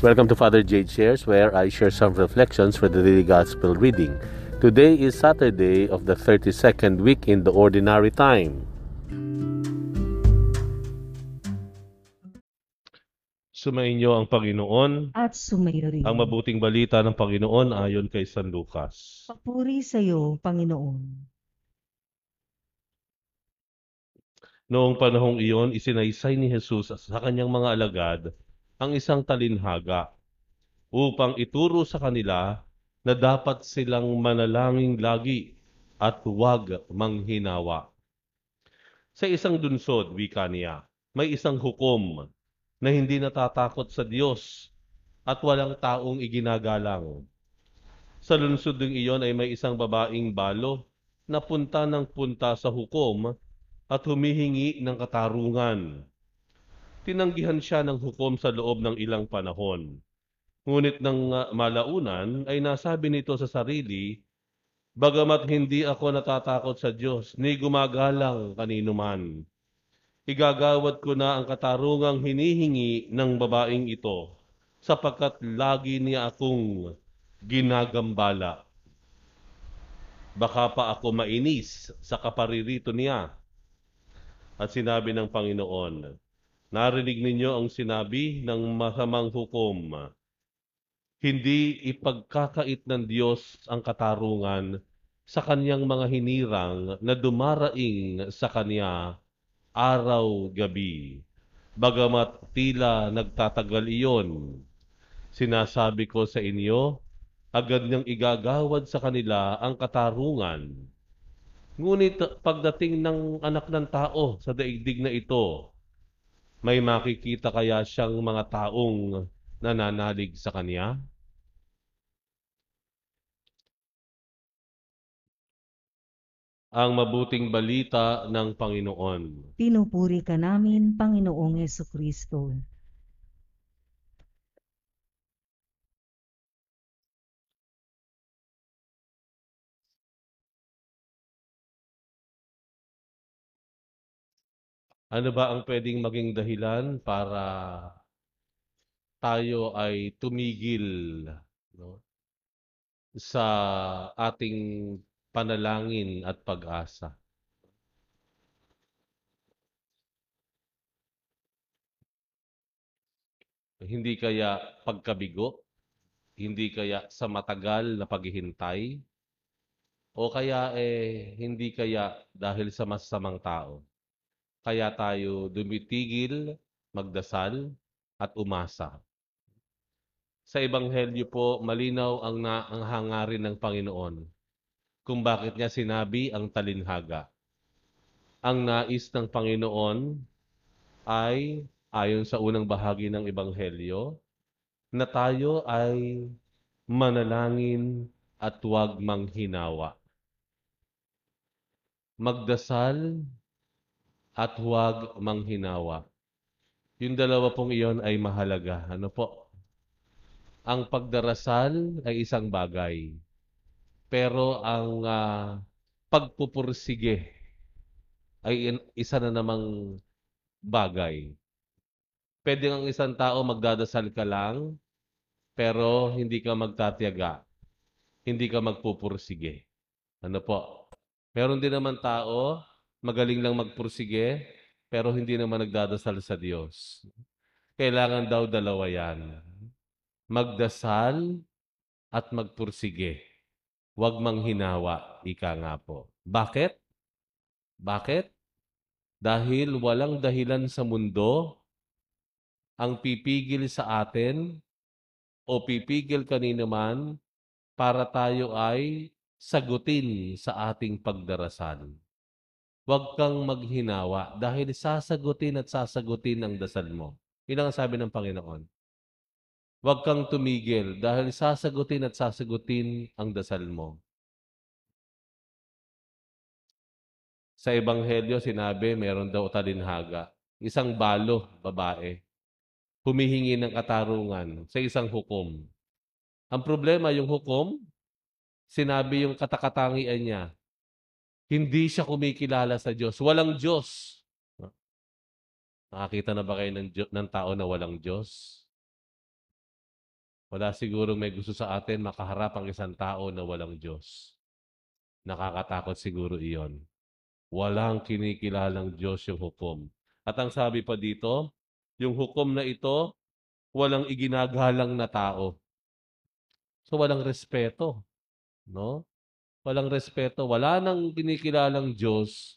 Welcome to Father Jade Shares, where I share some reflections for the daily gospel reading. Today is Saturday of the 32nd week in the ordinary time. Sumainyo ang Panginoon, at sumayo rin. ang mabuting balita ng Panginoon ayon kay San Lucas. Papuri sa iyo, Panginoon. Noong panahong iyon, isinaysay ni Jesus sa kanyang mga alagad ang isang talinhaga upang ituro sa kanila na dapat silang manalangin lagi at huwag manghinawa. Sa isang dunsod, wika niya, may isang hukom na hindi natatakot sa Diyos at walang taong iginagalang. Sa lungsod ding iyon ay may isang babaeng balo na punta ng punta sa hukom at humihingi ng katarungan. Tinanggihan siya ng hukom sa loob ng ilang panahon. Ngunit ng uh, malaunan ay nasabi nito sa sarili, Bagamat hindi ako natatakot sa Diyos, ni gumagalang kanino man. Igagawad ko na ang katarungang hinihingi ng babaeng ito, sapagkat lagi niya akong ginagambala. Baka pa ako mainis sa kaparirito niya. At sinabi ng Panginoon, Narinig ninyo ang sinabi ng masamang hukom. Hindi ipagkakait ng Diyos ang katarungan sa kanyang mga hinirang na dumaraing sa kanya araw-gabi. Bagamat tila nagtatagal iyon, sinasabi ko sa inyo, agad niyang igagawad sa kanila ang katarungan. Ngunit pagdating ng anak ng tao sa daigdig na ito, may makikita kaya siyang mga taong nananalig sa kanya? Ang mabuting balita ng Panginoon. Pinupuri ka namin, Panginoong Yeso Kristo. Ano ba ang pwedeng maging dahilan para tayo ay tumigil no, sa ating panalangin at pag-asa? Hindi kaya pagkabigo? Hindi kaya sa matagal na paghihintay? O kaya eh hindi kaya dahil sa masamang tao? Kaya tayo dumitigil, magdasal, at umasa. Sa Ebanghelyo po, malinaw ang, na, ang hangarin ng Panginoon kung bakit niya sinabi ang talinhaga. Ang nais ng Panginoon ay, ayon sa unang bahagi ng Ebanghelyo, na tayo ay manalangin at huwag manghinawa. Magdasal at huwag manghinawa. Yung dalawa pong iyon ay mahalaga. Ano po? Ang pagdarasal ay isang bagay. Pero ang uh, pagpupursige ay isa na namang bagay. Pwede ang isang tao magdadasal ka lang, pero hindi ka magtatiyaga. Hindi ka magpupursige. Ano po? Meron din naman tao, magaling lang magpursige, pero hindi naman nagdadasal sa Diyos. Kailangan daw dalawa yan. Magdasal at magpursige. Huwag manghinawa, ika nga po. Bakit? Bakit? Dahil walang dahilan sa mundo ang pipigil sa atin o pipigil kanino man para tayo ay sagutin sa ating pagdarasal. Huwag kang maghinawa dahil sasagutin at sasagutin ang dasal mo. Yun ang sabi ng Panginoon. Huwag kang tumigil dahil sasagutin at sasagutin ang dasal mo. Sa Ebanghelyo, sinabi, meron daw talinhaga. Isang balo, babae, humihingi ng katarungan sa isang hukom. Ang problema, yung hukom, sinabi yung katakatangian niya, hindi siya kumikilala sa Diyos. Walang Diyos. Nakakita na ba kayo ng, ng tao na walang Diyos? Wala siguro may gusto sa atin makaharap ang isang tao na walang Diyos. Nakakatakot siguro iyon. Walang kinikilalang Diyos yung hukom. At ang sabi pa dito, yung hukom na ito, walang iginagalang na tao. So walang respeto, no? Walang respeto, wala nang kinikilalang Diyos,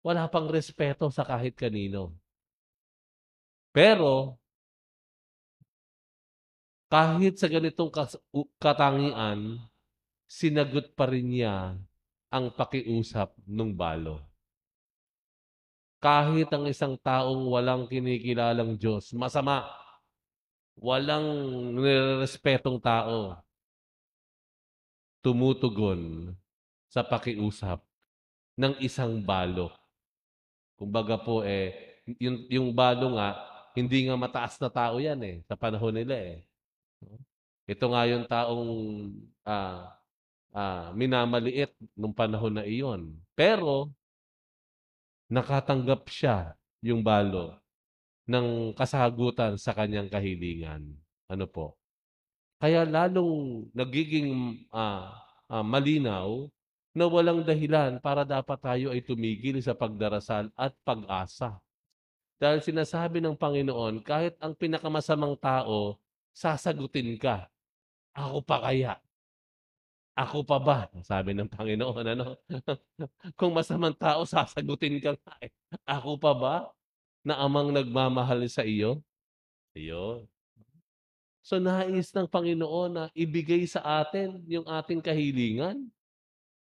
wala pang respeto sa kahit kanino. Pero kahit sa ganitong katangian, sinagot pa rin niya ang pakiusap ng balo. Kahit ang isang taong walang kinikilalang Diyos, masama, walang nirespetong tao, tumutugon sa pakiusap ng isang balo. Kumbaga po eh, yung, yung balo nga, hindi nga mataas na tao yan eh, sa panahon nila eh. Ito nga yung taong ah, ah, minamaliit nung panahon na iyon. Pero, nakatanggap siya, yung balo, ng kasagutan sa kanyang kahilingan. Ano po? Kaya lalong nagiging ah, ah, malinaw na walang dahilan para dapat tayo ay tumigil sa pagdarasal at pag-asa. Dahil sinasabi ng Panginoon, kahit ang pinakamasamang tao sasagutin ka. Ako pa kaya? Ako pa ba? Sabi ng Panginoon, ano? Kung masamang tao, sasagutin ka nga eh. Ako pa ba? Na amang nagmamahal sa iyo? Ayun. So nais ng Panginoon na ibigay sa atin yung ating kahilingan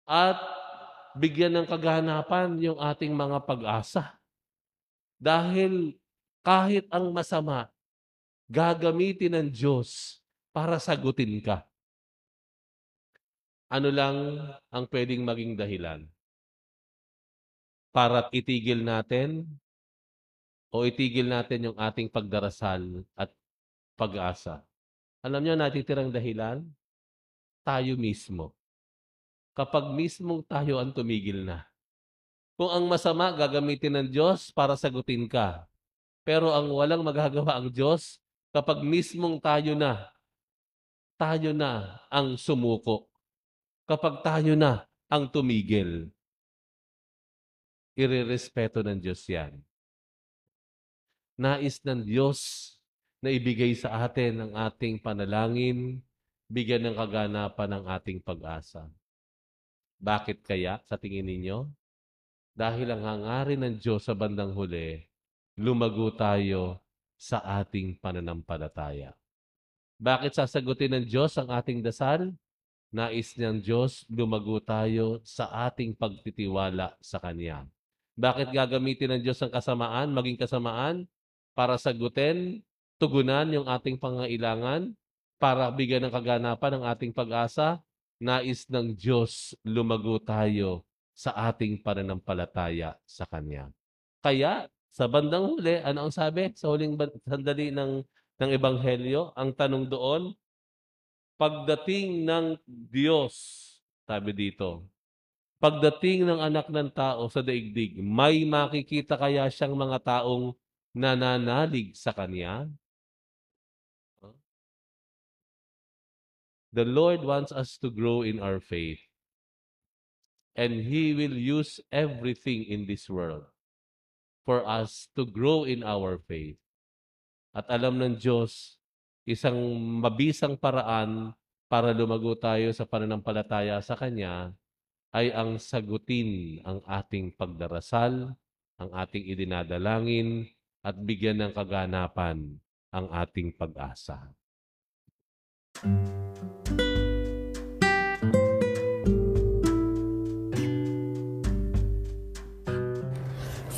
at bigyan ng kaganapan yung ating mga pag-asa. Dahil kahit ang masama, gagamitin ng Diyos para sagutin ka. Ano lang ang pwedeng maging dahilan? Para itigil natin o itigil natin yung ating pagdarasal at pag-asa. Alam niyo, natitirang dahilan? Tayo mismo. Kapag mismong tayo ang tumigil na. Kung ang masama gagamitin ng Diyos para sagutin ka. Pero ang walang magagawa ang Diyos, kapag mismong tayo na, tayo na ang sumuko. Kapag tayo na ang tumigil, irerespeto ng Diyos yan. Nais ng Diyos na ibigay sa atin ang ating panalangin, bigyan ng kaganapan ng ating pag-asa. Bakit kaya sa tingin ninyo? Dahil ang hangarin ng Diyos sa bandang huli, lumago tayo sa ating pananampalataya. Bakit sasagutin ng Diyos ang ating dasal? Nais niyang Diyos lumago tayo sa ating pagtitiwala sa Kanya. Bakit gagamitin ng Diyos ang kasamaan, maging kasamaan, para sagutin, tugunan yung ating pangailangan, para bigyan ng kaganapan ang ating pag-asa? Nais ng Diyos lumago tayo sa ating pananampalataya sa Kanya. Kaya, sa bandang huli, ano ang sabi? Sa huling sandali ng, ng Ebanghelyo, ang tanong doon, pagdating ng Diyos, sabi dito, pagdating ng anak ng tao sa daigdig, may makikita kaya siyang mga taong nananalig sa Kanya? The Lord wants us to grow in our faith. And He will use everything in this world for us to grow in our faith. At alam ng Diyos, isang mabisang paraan para lumago tayo sa pananampalataya sa Kanya ay ang sagutin ang ating pagdarasal, ang ating idinadalangin, at bigyan ng kaganapan ang ating pag-asa.